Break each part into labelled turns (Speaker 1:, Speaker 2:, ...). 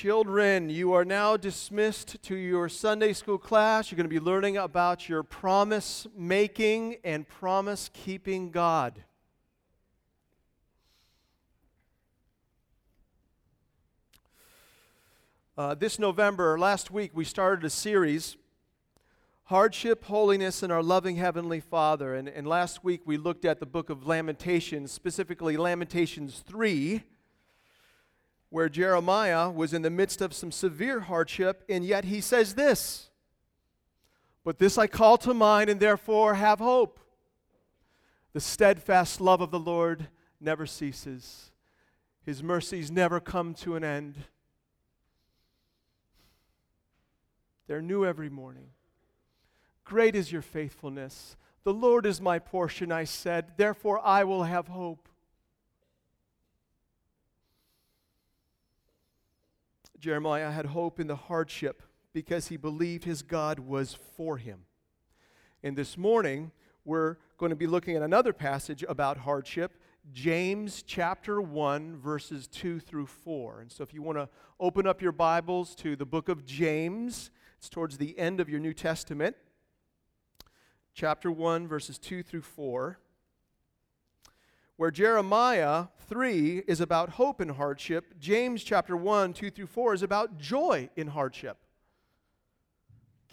Speaker 1: Children, you are now dismissed to your Sunday school class. You're going to be learning about your promise making and promise keeping God. Uh, this November, last week, we started a series Hardship, Holiness, and Our Loving Heavenly Father. And, and last week, we looked at the book of Lamentations, specifically Lamentations 3 where Jeremiah was in the midst of some severe hardship, and yet he says this But this I call to mind, and therefore have hope. The steadfast love of the Lord never ceases, his mercies never come to an end. They're new every morning. Great is your faithfulness. The Lord is my portion, I said, therefore I will have hope. Jeremiah had hope in the hardship because he believed his God was for him. And this morning, we're going to be looking at another passage about hardship, James chapter 1, verses 2 through 4. And so if you want to open up your Bibles to the book of James, it's towards the end of your New Testament, chapter 1, verses 2 through 4 where Jeremiah 3 is about hope in hardship, James chapter 1, 2 through 4 is about joy in hardship.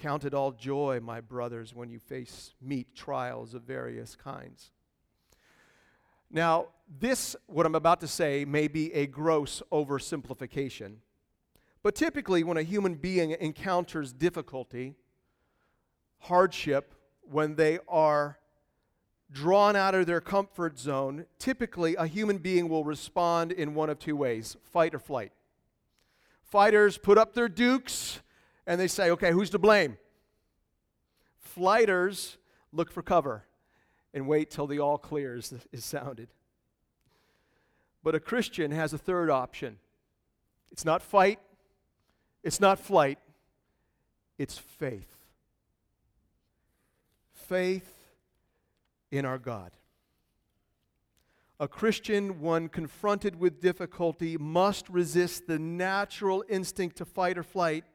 Speaker 1: Count it all joy, my brothers, when you face meet trials of various kinds. Now, this, what I'm about to say, may be a gross oversimplification. But typically, when a human being encounters difficulty, hardship, when they are drawn out of their comfort zone, typically a human being will respond in one of two ways fight or flight. Fighters put up their dukes and they say, okay, who's to blame? Flighters look for cover and wait till the all clear is, is sounded. But a Christian has a third option it's not fight, it's not flight, it's faith. Faith in our God. A Christian, one confronted with difficulty, must resist the natural instinct to fight or flight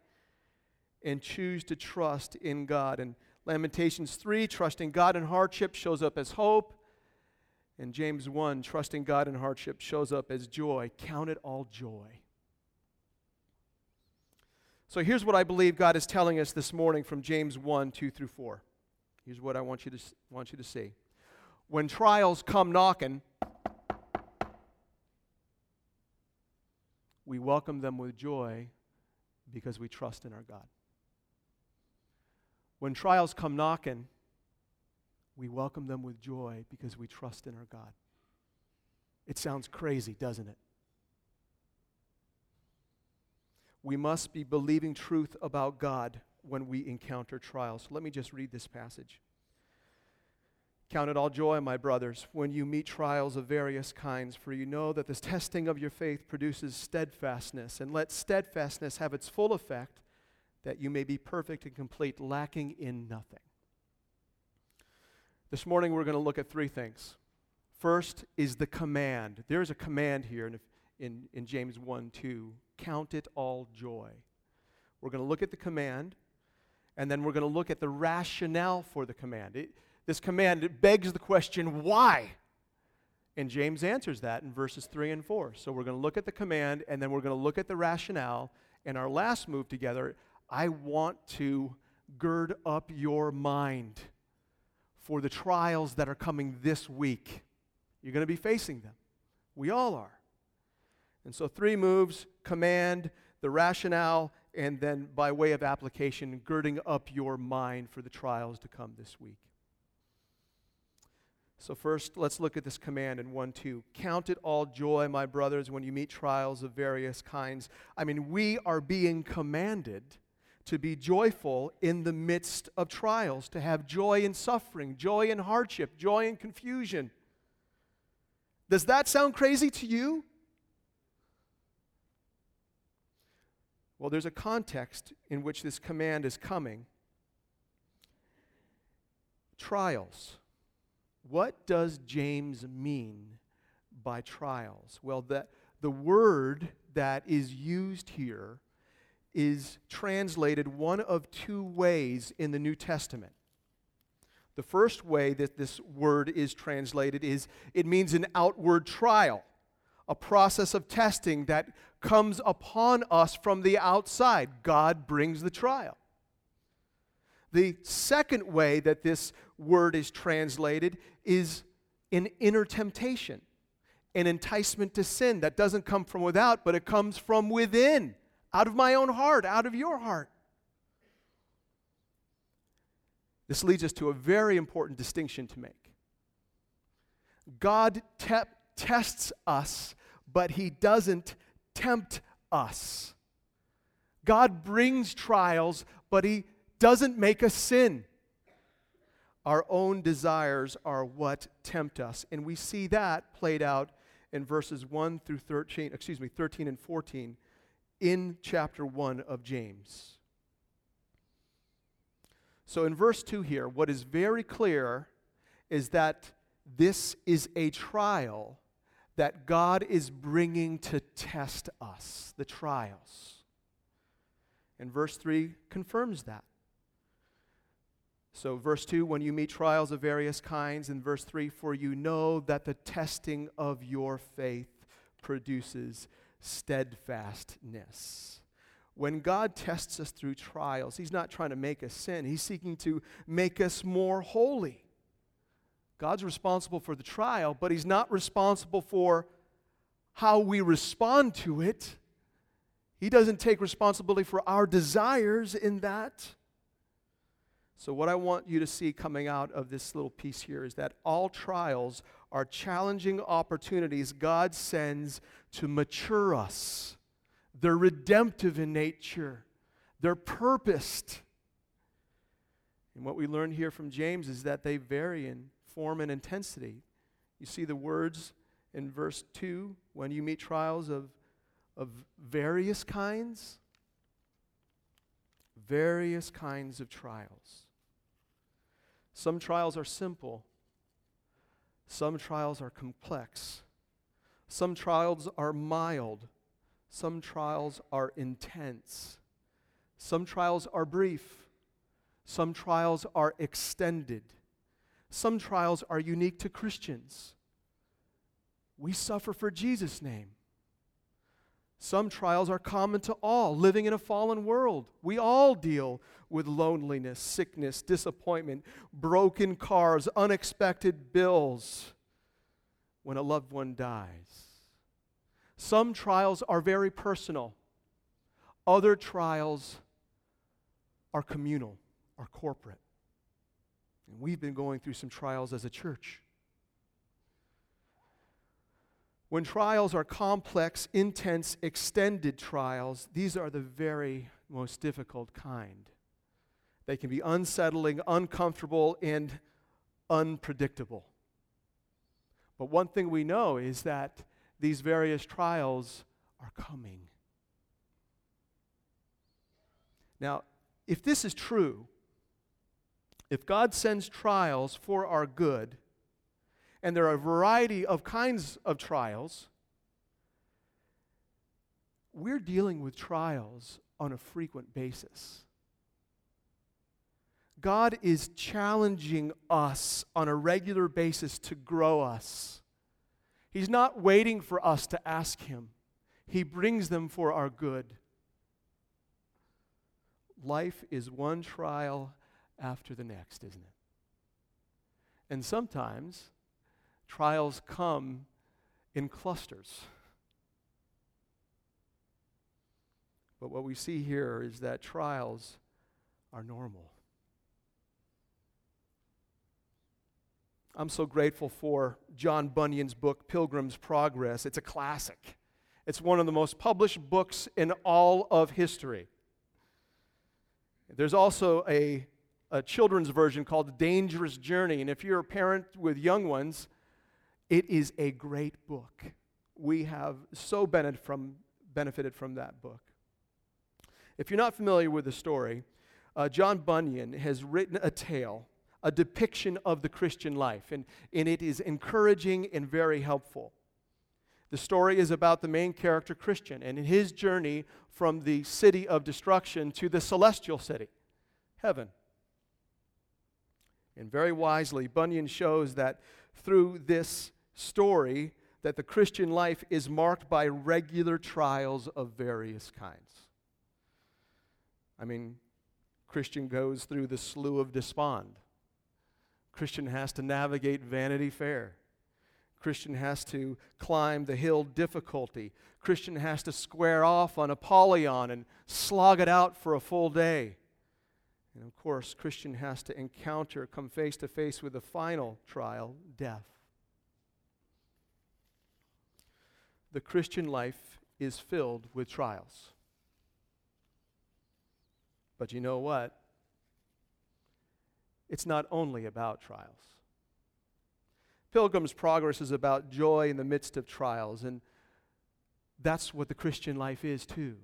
Speaker 1: and choose to trust in God. And Lamentations 3, trusting God in hardship, shows up as hope. And James 1, trusting God in hardship, shows up as joy. Count it all joy. So here's what I believe God is telling us this morning from James 1, 2 through 4. Here's what I want you to, want you to see when trials come knocking, we welcome them with joy because we trust in our God. When trials come knocking, we welcome them with joy because we trust in our God. It sounds crazy, doesn't it? We must be believing truth about God when we encounter trials. Let me just read this passage. Count it all joy, my brothers, when you meet trials of various kinds, for you know that this testing of your faith produces steadfastness. And let steadfastness have its full effect, that you may be perfect and complete, lacking in nothing. This morning, we're going to look at three things. First is the command. There's a command here in, in, in James 1 2. Count it all joy. We're going to look at the command, and then we're going to look at the rationale for the command. It, this command, it begs the question, why? And James answers that in verses 3 and 4. So we're going to look at the command and then we're going to look at the rationale. And our last move together, I want to gird up your mind for the trials that are coming this week. You're going to be facing them. We all are. And so, three moves command, the rationale, and then by way of application, girding up your mind for the trials to come this week. So, first, let's look at this command in 1 2. Count it all joy, my brothers, when you meet trials of various kinds. I mean, we are being commanded to be joyful in the midst of trials, to have joy in suffering, joy in hardship, joy in confusion. Does that sound crazy to you? Well, there's a context in which this command is coming trials. What does James mean by trials? Well, the, the word that is used here is translated one of two ways in the New Testament. The first way that this word is translated is it means an outward trial, a process of testing that comes upon us from the outside. God brings the trial. The second way that this word is translated is an inner temptation, an enticement to sin that doesn't come from without, but it comes from within, out of my own heart, out of your heart. This leads us to a very important distinction to make. God te- tests us, but He doesn't tempt us. God brings trials, but He doesn't make us sin. Our own desires are what tempt us. And we see that played out in verses 1 through 13, excuse me, 13 and 14 in chapter 1 of James. So in verse 2 here, what is very clear is that this is a trial that God is bringing to test us, the trials. And verse 3 confirms that. So, verse 2, when you meet trials of various kinds, and verse 3, for you know that the testing of your faith produces steadfastness. When God tests us through trials, He's not trying to make us sin, He's seeking to make us more holy. God's responsible for the trial, but He's not responsible for how we respond to it. He doesn't take responsibility for our desires in that. So, what I want you to see coming out of this little piece here is that all trials are challenging opportunities God sends to mature us. They're redemptive in nature, they're purposed. And what we learn here from James is that they vary in form and intensity. You see the words in verse 2 when you meet trials of, of various kinds, various kinds of trials. Some trials are simple, some trials are complex, some trials are mild. Some trials are intense. Some trials are brief. Some trials are extended. Some trials are unique to Christians. We suffer for Jesus' name. Some trials are common to all living in a fallen world. We all deal with loneliness, sickness, disappointment, broken cars, unexpected bills when a loved one dies. Some trials are very personal, other trials are communal are corporate. And we've been going through some trials as a church. When trials are complex, intense, extended trials, these are the very most difficult kind. They can be unsettling, uncomfortable, and unpredictable. But one thing we know is that these various trials are coming. Now, if this is true, if God sends trials for our good, and there are a variety of kinds of trials, we're dealing with trials on a frequent basis. God is challenging us on a regular basis to grow us. He's not waiting for us to ask Him, He brings them for our good. Life is one trial after the next, isn't it? And sometimes trials come in clusters. But what we see here is that trials are normal. I'm so grateful for John Bunyan's book, Pilgrim's Progress. It's a classic, it's one of the most published books in all of history. There's also a, a children's version called Dangerous Journey. And if you're a parent with young ones, it is a great book. We have so benefited from, benefited from that book. If you're not familiar with the story, uh, John Bunyan has written a tale a depiction of the Christian life, and, and it is encouraging and very helpful. The story is about the main character, Christian, and his journey from the city of destruction to the celestial city, heaven. And very wisely, Bunyan shows that through this story, that the Christian life is marked by regular trials of various kinds. I mean, Christian goes through the slough of despond. Christian has to navigate Vanity Fair. Christian has to climb the hill difficulty. Christian has to square off on Apollyon and slog it out for a full day. And of course, Christian has to encounter, come face to face with the final trial, death. The Christian life is filled with trials. But you know what? It's not only about trials. Pilgrim's Progress is about joy in the midst of trials, and that's what the Christian life is too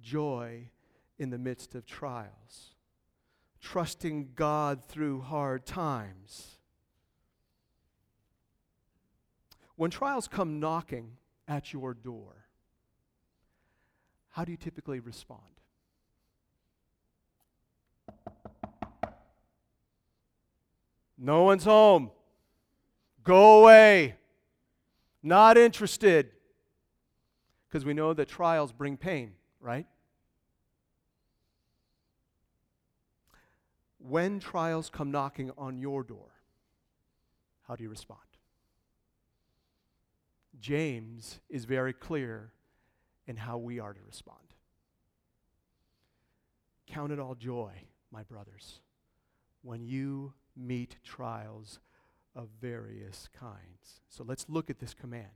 Speaker 1: joy in the midst of trials, trusting God through hard times. When trials come knocking at your door, how do you typically respond? No one's home. Go away. Not interested. Because we know that trials bring pain, right? When trials come knocking on your door, how do you respond? James is very clear in how we are to respond. Count it all joy, my brothers, when you meet trials of various kinds. So let's look at this command.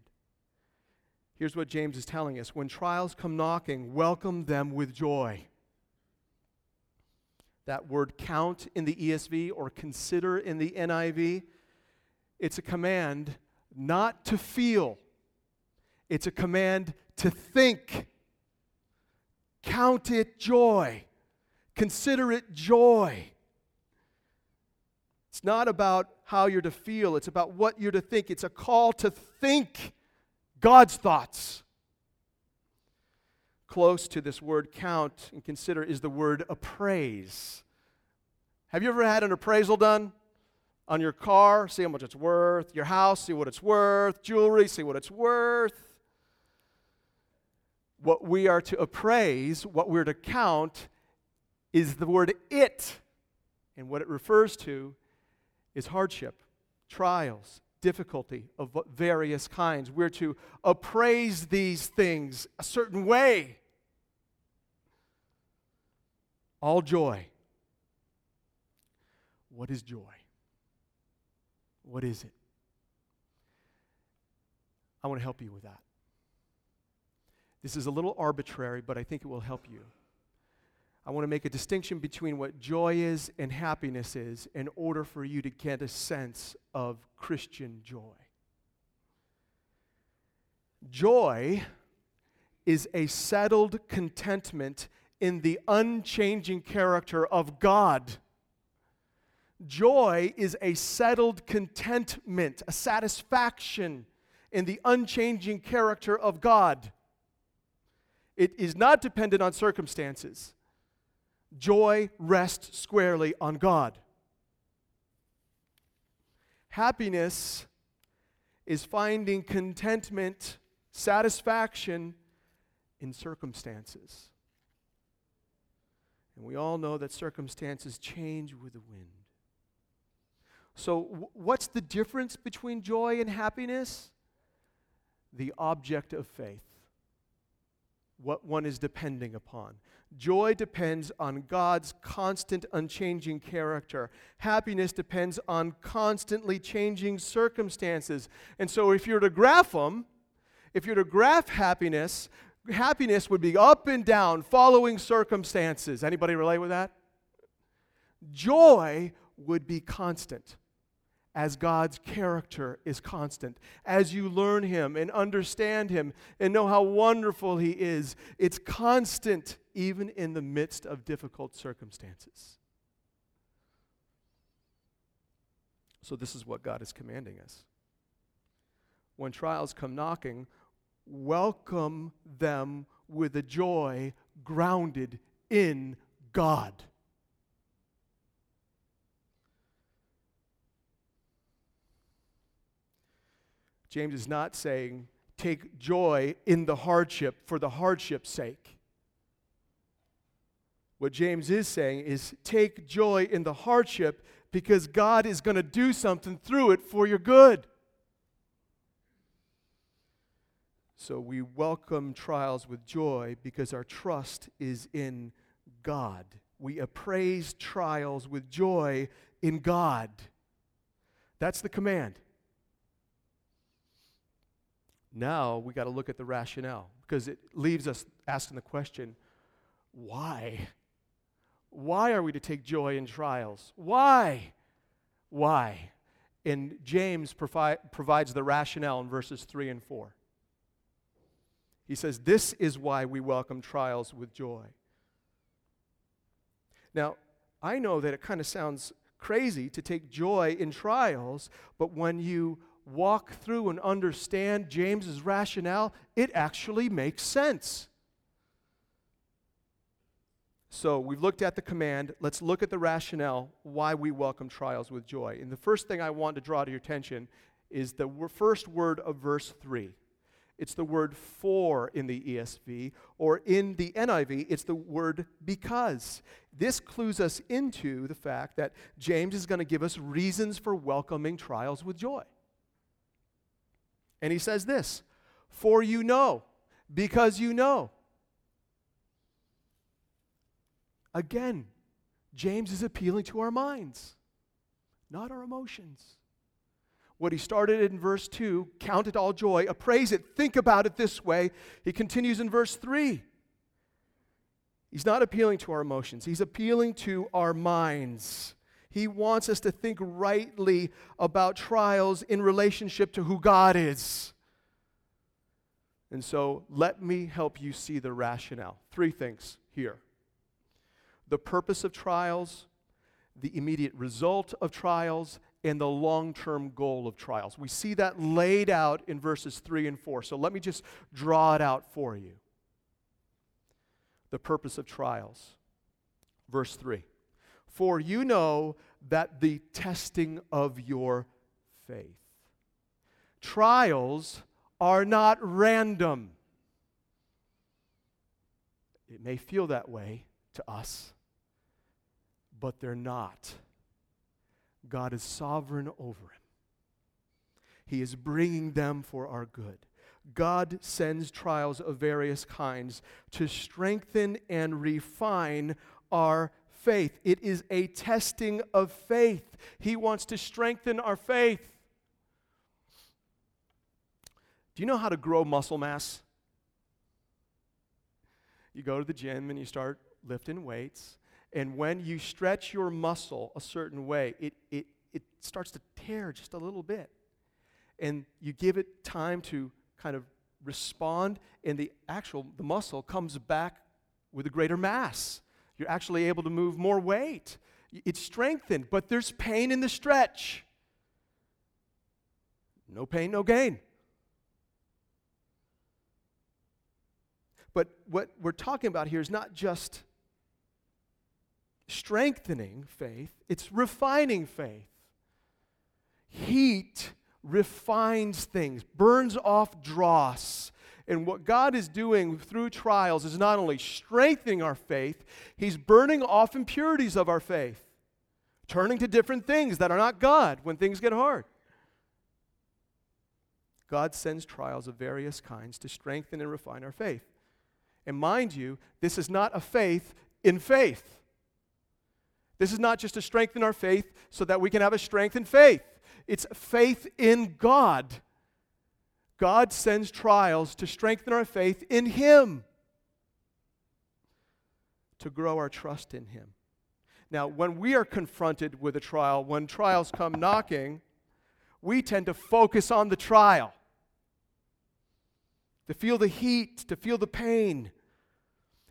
Speaker 1: Here's what James is telling us when trials come knocking, welcome them with joy. That word count in the ESV or consider in the NIV, it's a command not to feel, it's a command to think. Count it joy, consider it joy. It's not about how you're to feel, it's about what you're to think. It's a call to think God's thoughts. Close to this word count and consider is the word appraise. Have you ever had an appraisal done on your car? See how much it's worth. Your house, see what it's worth. Jewelry, see what it's worth. What we are to appraise, what we're to count, is the word it. And what it refers to is hardship, trials, difficulty of various kinds. We're to appraise these things a certain way. All joy. What is joy? What is it? I want to help you with that. This is a little arbitrary, but I think it will help you. I want to make a distinction between what joy is and happiness is in order for you to get a sense of Christian joy. Joy is a settled contentment in the unchanging character of God. Joy is a settled contentment, a satisfaction in the unchanging character of God. It is not dependent on circumstances. Joy rests squarely on God. Happiness is finding contentment, satisfaction in circumstances. And we all know that circumstances change with the wind. So, what's the difference between joy and happiness? The object of faith, what one is depending upon. Joy depends on God's constant, unchanging character. Happiness depends on constantly changing circumstances. And so, if you're to graph them, if you're to graph happiness, happiness would be up and down, following circumstances. Anybody relate with that? Joy would be constant as God's character is constant. As you learn Him and understand Him and know how wonderful He is, it's constant even in the midst of difficult circumstances. So, this is what God is commanding us. when trials come knocking, welcome them with a joy grounded in God. James is not saying take joy in the hardship for the hardship's sake. What James is saying is take joy in the hardship because God is going to do something through it for your good. So we welcome trials with joy because our trust is in God. We appraise trials with joy in God. That's the command. Now we got to look at the rationale because it leaves us asking the question why? Why are we to take joy in trials? Why? Why? And James provi- provides the rationale in verses 3 and 4. He says, This is why we welcome trials with joy. Now, I know that it kind of sounds crazy to take joy in trials, but when you walk through and understand James's rationale, it actually makes sense. So we've looked at the command. Let's look at the rationale why we welcome trials with joy. And the first thing I want to draw to your attention is the first word of verse 3. It's the word for in the ESV, or in the NIV, it's the word because. This clues us into the fact that James is going to give us reasons for welcoming trials with joy. And he says this For you know, because you know. Again, James is appealing to our minds, not our emotions. What he started in verse 2, count it all joy, appraise it, think about it this way. He continues in verse 3. He's not appealing to our emotions, he's appealing to our minds. He wants us to think rightly about trials in relationship to who God is. And so let me help you see the rationale. Three things here the purpose of trials, the immediate result of trials, and the long term goal of trials. We see that laid out in verses 3 and 4. So let me just draw it out for you. The purpose of trials. Verse 3 For you know that the testing of your faith. Trials are not random. It may feel that way to us, but they're not. God is sovereign over them. He is bringing them for our good. God sends trials of various kinds to strengthen and refine our faith. It is a testing of faith. He wants to strengthen our faith. Do you know how to grow muscle mass? You go to the gym and you start lifting weights, and when you stretch your muscle a certain way, it, it, it starts to tear just a little bit. And you give it time to kind of respond, and the actual the muscle comes back with a greater mass. You're actually able to move more weight. It's strengthened, but there's pain in the stretch. No pain, no gain. But what we're talking about here is not just strengthening faith, it's refining faith. Heat refines things, burns off dross. And what God is doing through trials is not only strengthening our faith, He's burning off impurities of our faith, turning to different things that are not God when things get hard. God sends trials of various kinds to strengthen and refine our faith. And mind you, this is not a faith in faith. This is not just to strengthen our faith so that we can have a strength in faith. It's faith in God. God sends trials to strengthen our faith in Him, to grow our trust in Him. Now, when we are confronted with a trial, when trials come knocking, we tend to focus on the trial to feel the heat, to feel the pain.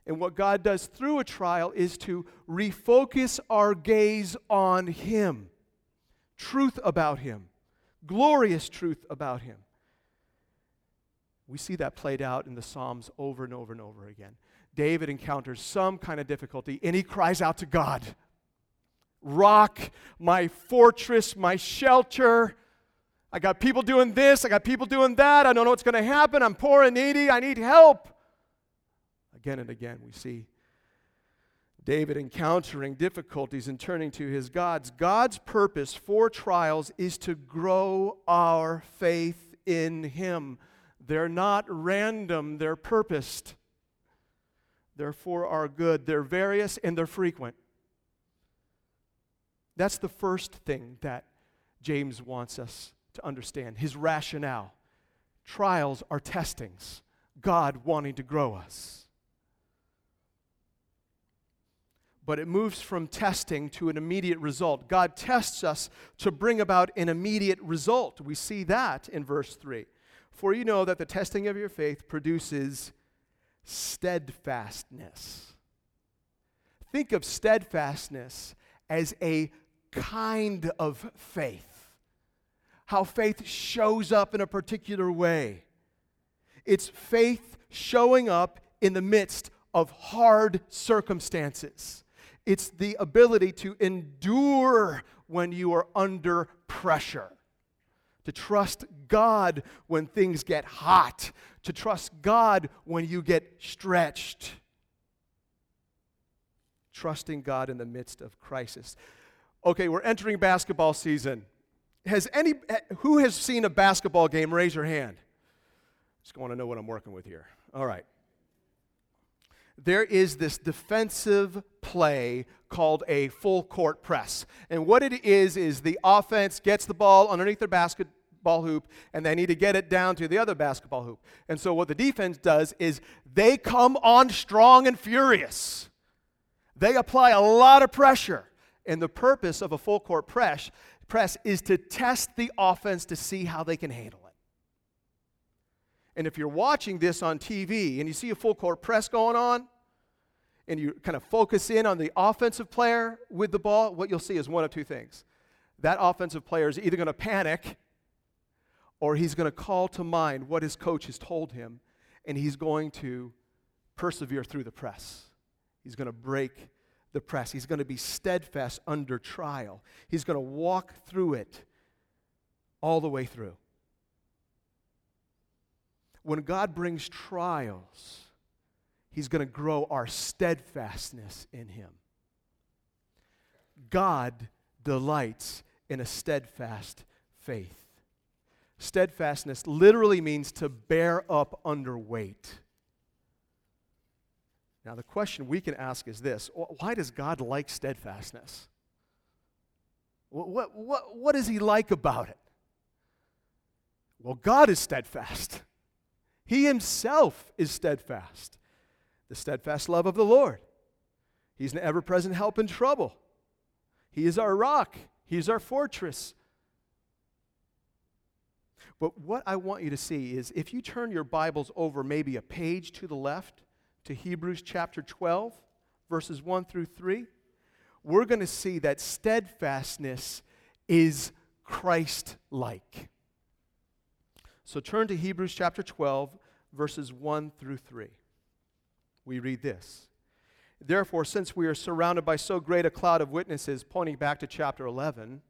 Speaker 1: And what God does through a trial is to refocus our gaze on Him, truth about Him, glorious truth about Him. We see that played out in the Psalms over and over and over again. David encounters some kind of difficulty and he cries out to God Rock, my fortress, my shelter. I got people doing this, I got people doing that. I don't know what's going to happen. I'm poor and needy. I need help. Again and again, we see David encountering difficulties and turning to his gods. God's purpose for trials is to grow our faith in him. They're not random, they're purposed. They're for our good. They're various and they're frequent. That's the first thing that James wants us to understand his rationale. Trials are testings, God wanting to grow us. But it moves from testing to an immediate result. God tests us to bring about an immediate result. We see that in verse 3. For you know that the testing of your faith produces steadfastness. Think of steadfastness as a kind of faith, how faith shows up in a particular way. It's faith showing up in the midst of hard circumstances. It's the ability to endure when you are under pressure to trust God when things get hot, to trust God when you get stretched. Trusting God in the midst of crisis. Okay, we're entering basketball season. Has any who has seen a basketball game? Raise your hand. Just want to know what I'm working with here. All right. There is this defensive play called a full court press. And what it is, is the offense gets the ball underneath their basketball hoop and they need to get it down to the other basketball hoop. And so what the defense does is they come on strong and furious. They apply a lot of pressure. And the purpose of a full court press, press is to test the offense to see how they can handle it. And if you're watching this on TV and you see a full court press going on, and you kind of focus in on the offensive player with the ball, what you'll see is one of two things. That offensive player is either going to panic or he's going to call to mind what his coach has told him, and he's going to persevere through the press. He's going to break the press. He's going to be steadfast under trial. He's going to walk through it all the way through. When God brings trials, He's going to grow our steadfastness in Him. God delights in a steadfast faith. Steadfastness literally means to bear up under weight. Now, the question we can ask is this why does God like steadfastness? What, what, what, what does He like about it? Well, God is steadfast, He Himself is steadfast the steadfast love of the Lord. He's an ever present help in trouble. He is our rock, He's our fortress. But what I want you to see is if you turn your Bibles over maybe a page to the left to Hebrews chapter 12, verses 1 through 3, we're going to see that steadfastness is Christ like. So turn to Hebrews chapter 12, verses 1 through 3 we read this Therefore, since we are surrounded by so great a cloud of witnesses, pointing back to chapter 11,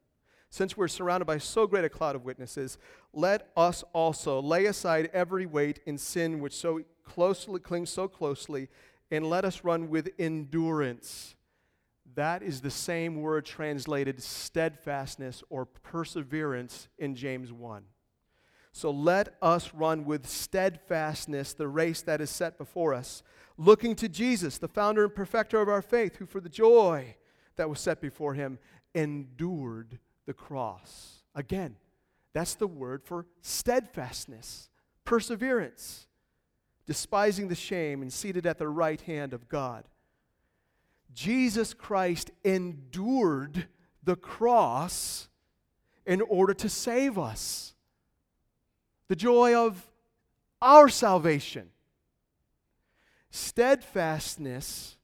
Speaker 1: since we're surrounded by so great a cloud of witnesses, let us also lay aside every weight and sin which so closely clings so closely, and let us run with endurance. That is the same word translated steadfastness or perseverance in James 1. So let us run with steadfastness the race that is set before us looking to Jesus, the founder and perfecter of our faith, who for the joy that was set before him endured the cross. Again, that's the word for steadfastness, perseverance, despising the shame and seated at the right hand of God. Jesus Christ endured the cross in order to save us. The joy of our salvation. Steadfastness,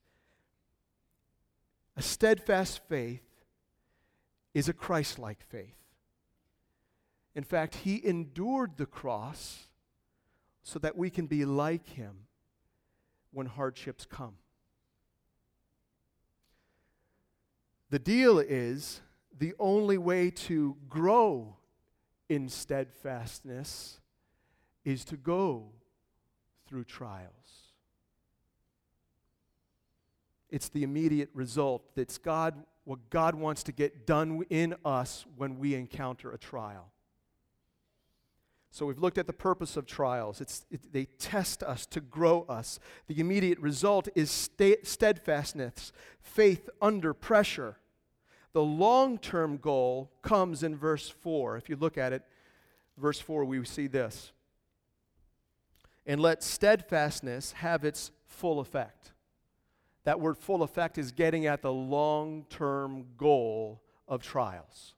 Speaker 1: a steadfast faith, is a Christ like faith. In fact, he endured the cross so that we can be like him when hardships come. The deal is the only way to grow in steadfastness is to go through trials. It's the immediate result that's God what God wants to get done in us when we encounter a trial. So we've looked at the purpose of trials. It's, it, they test us to grow us. The immediate result is steadfastness, faith under pressure. The long term goal comes in verse 4. If you look at it, verse 4, we see this. And let steadfastness have its full effect. That word full effect is getting at the long term goal of trials,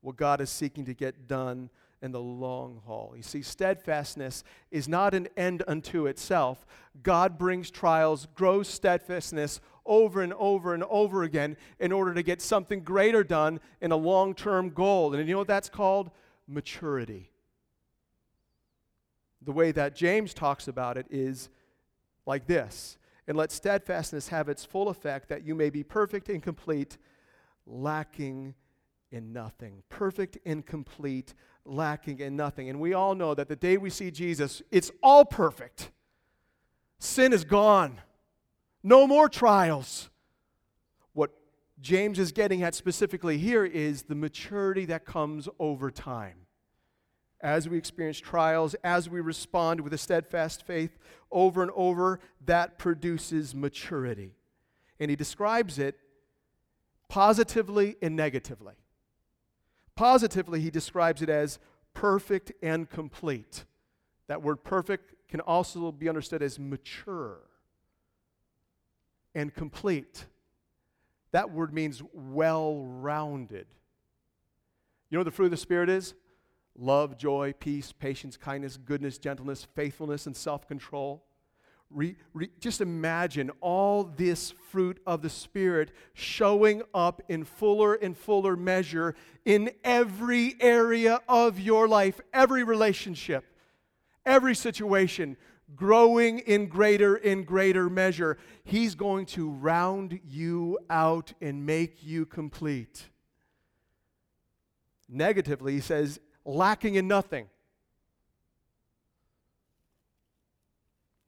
Speaker 1: what God is seeking to get done in the long haul. You see, steadfastness is not an end unto itself. God brings trials, grows steadfastness over and over and over again in order to get something greater done in a long term goal. And you know what that's called? Maturity. The way that James talks about it is like this and let steadfastness have its full effect, that you may be perfect and complete, lacking in nothing. Perfect and complete, lacking in nothing. And we all know that the day we see Jesus, it's all perfect. Sin is gone, no more trials. What James is getting at specifically here is the maturity that comes over time as we experience trials, as we respond with a steadfast faith over and over, that produces maturity. And he describes it positively and negatively. Positively, he describes it as perfect and complete. That word perfect can also be understood as mature and complete. That word means well rounded. You know what the fruit of the Spirit is? Love, joy, peace, patience, kindness, goodness, gentleness, faithfulness, and self control. Re, re, just imagine all this fruit of the Spirit showing up in fuller and fuller measure in every area of your life, every relationship, every situation, growing in greater and greater measure. He's going to round you out and make you complete. Negatively, he says, lacking in nothing.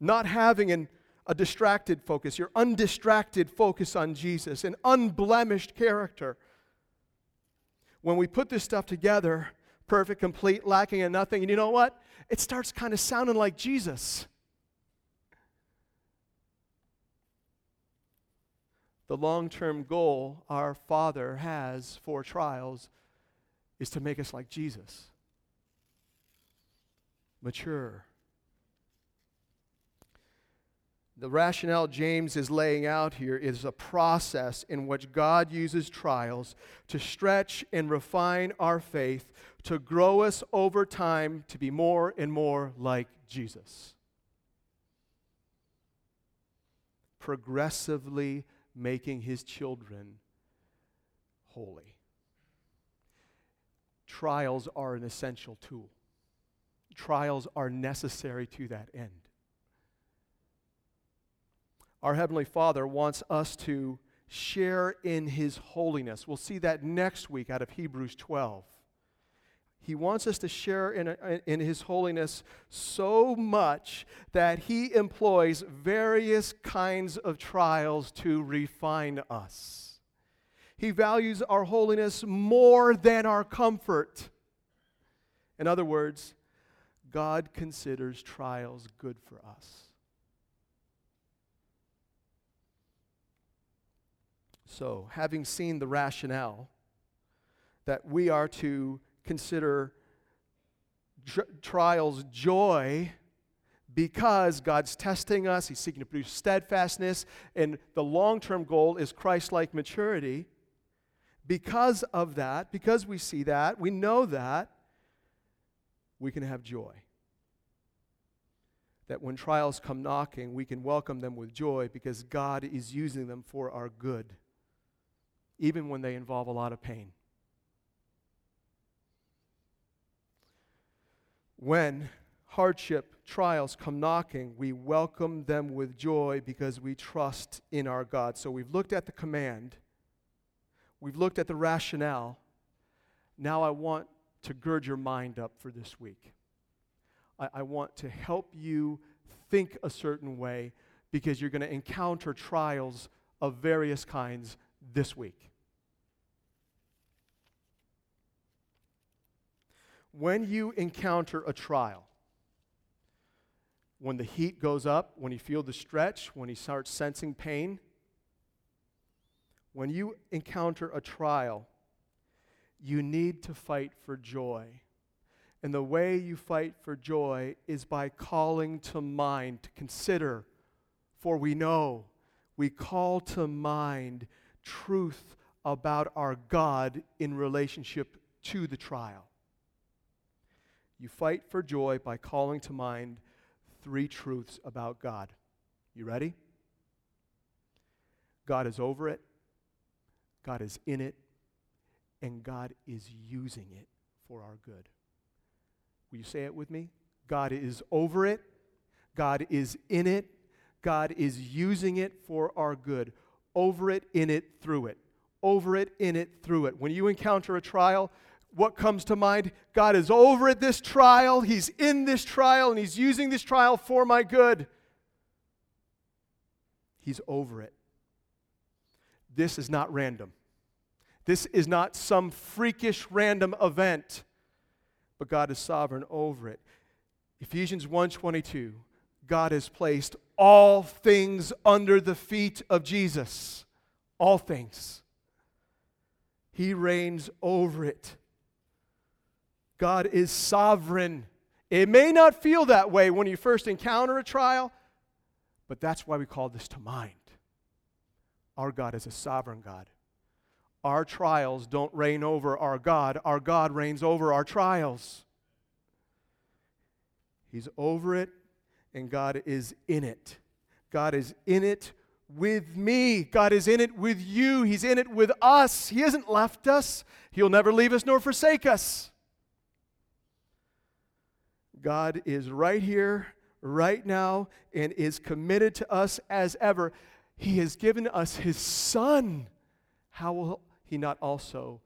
Speaker 1: Not having an, a distracted focus, your undistracted focus on Jesus, an unblemished character. When we put this stuff together, perfect, complete, lacking in nothing, and you know what? It starts kind of sounding like Jesus. The long term goal our Father has for trials is to make us like Jesus. Mature. The rationale James is laying out here is a process in which God uses trials to stretch and refine our faith, to grow us over time to be more and more like Jesus. Progressively making his children holy trials are an essential tool. Trials are necessary to that end. Our Heavenly Father wants us to share in His holiness. We'll see that next week out of Hebrews 12. He wants us to share in, in His holiness so much that He employs various kinds of trials to refine us. He values our holiness more than our comfort. In other words, God considers trials good for us. So, having seen the rationale that we are to consider tr- trials joy because God's testing us, He's seeking to produce steadfastness, and the long term goal is Christ like maturity because of that, because we see that, we know that, we can have joy. That when trials come knocking, we can welcome them with joy because God is using them for our good, even when they involve a lot of pain. When hardship trials come knocking, we welcome them with joy because we trust in our God. So we've looked at the command, we've looked at the rationale. Now I want to gird your mind up for this week. I, I want to help you think a certain way because you're going to encounter trials of various kinds this week. When you encounter a trial, when the heat goes up, when you feel the stretch, when you start sensing pain, when you encounter a trial, you need to fight for joy. And the way you fight for joy is by calling to mind, to consider, for we know we call to mind truth about our God in relationship to the trial. You fight for joy by calling to mind three truths about God. You ready? God is over it, God is in it, and God is using it for our good. Will you say it with me? God is over it, God is in it, God is using it for our good. Over it, in it, through it. Over it, in it, through it. When you encounter a trial, what comes to mind? God is over at this trial, He's in this trial, and He's using this trial for my good. He's over it. This is not random. This is not some freakish random event, but God is sovereign over it. Ephesians 1:22 God has placed all things under the feet of Jesus. All things. He reigns over it. God is sovereign. It may not feel that way when you first encounter a trial, but that's why we call this to mind. Our God is a sovereign God. Our trials don't reign over our God, our God reigns over our trials. He's over it, and God is in it. God is in it with me. God is in it with you. He's in it with us. He hasn't left us, He'll never leave us nor forsake us. God is right here, right now, and is committed to us as ever. He has given us His Son. How will He not also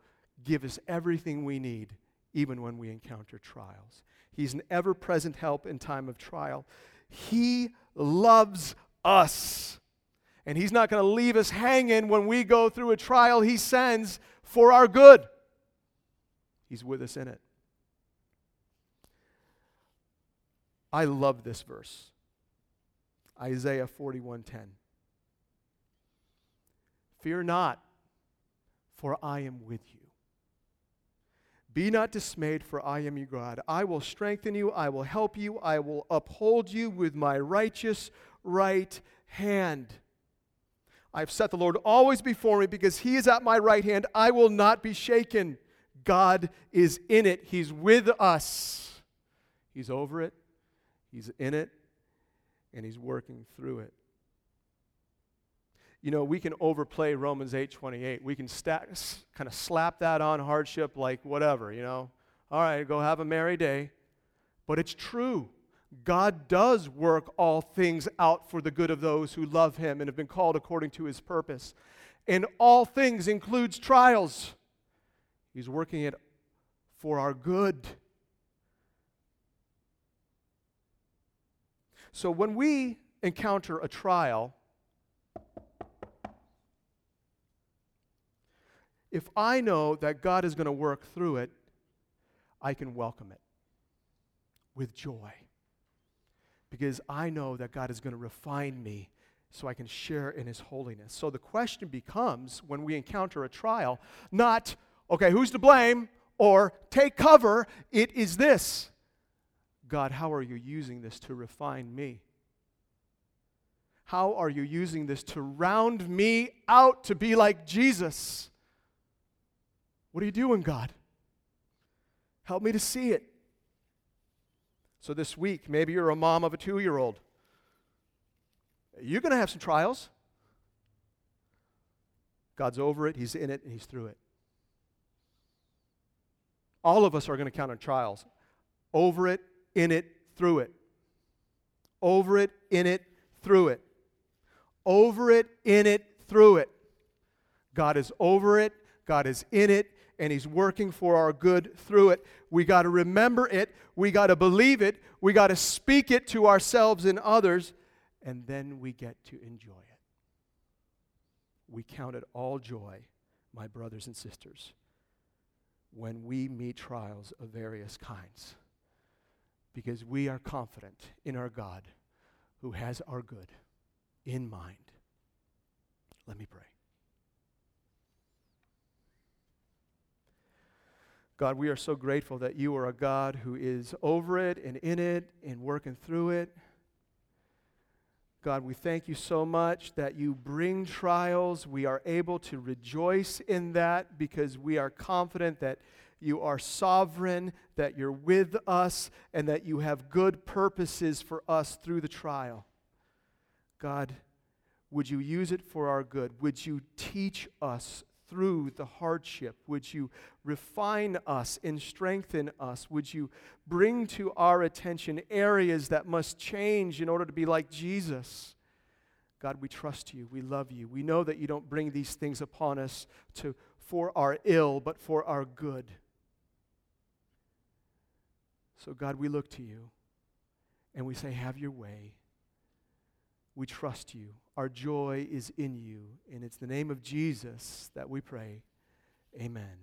Speaker 1: give us everything we need, even when we encounter trials? He's an ever present help in time of trial. He loves us. And He's not going to leave us hanging when we go through a trial He sends for our good. He's with us in it. I love this verse. Isaiah 41:10. Fear not, for I am with you. Be not dismayed, for I am your God. I will strengthen you, I will help you, I will uphold you with my righteous right hand. I've set the Lord always before me because he is at my right hand. I will not be shaken. God is in it, he's with us, he's over it, He's in it and he's working through it. You know, we can overplay Romans 8:28. We can stack, kind of slap that on hardship like whatever, you know. All right, go have a merry day. But it's true. God does work all things out for the good of those who love him and have been called according to his purpose. And all things includes trials. He's working it for our good. So when we encounter a trial, if I know that God is going to work through it, I can welcome it with joy. Because I know that God is going to refine me so I can share in His holiness. So the question becomes when we encounter a trial, not, okay, who's to blame or take cover. It is this God, how are you using this to refine me? How are you using this to round me out to be like Jesus? What are you doing, God? Help me to see it. So, this week, maybe you're a mom of a two year old. You're going to have some trials. God's over it, He's in it, and He's through it. All of us are going to count on trials. Over it, in it, through it. Over it, in it, through it. Over it, in it, through it. God is over it, God is in it, and He's working for our good through it. We got to remember it, we got to believe it, we got to speak it to ourselves and others, and then we get to enjoy it. We count it all joy, my brothers and sisters, when we meet trials of various kinds, because we are confident in our God who has our good in mind. Let me pray. God, we are so grateful that you are a God who is over it and in it and working through it. God, we thank you so much that you bring trials. We are able to rejoice in that because we are confident that you are sovereign, that you're with us, and that you have good purposes for us through the trial. God, would you use it for our good? Would you teach us through the hardship? Would you refine us and strengthen us? Would you bring to our attention areas that must change in order to be like Jesus? God, we trust you. We love you. We know that you don't bring these things upon us to, for our ill, but for our good. So, God, we look to you and we say, Have your way. We trust you. Our joy is in you. And it's the name of Jesus that we pray. Amen.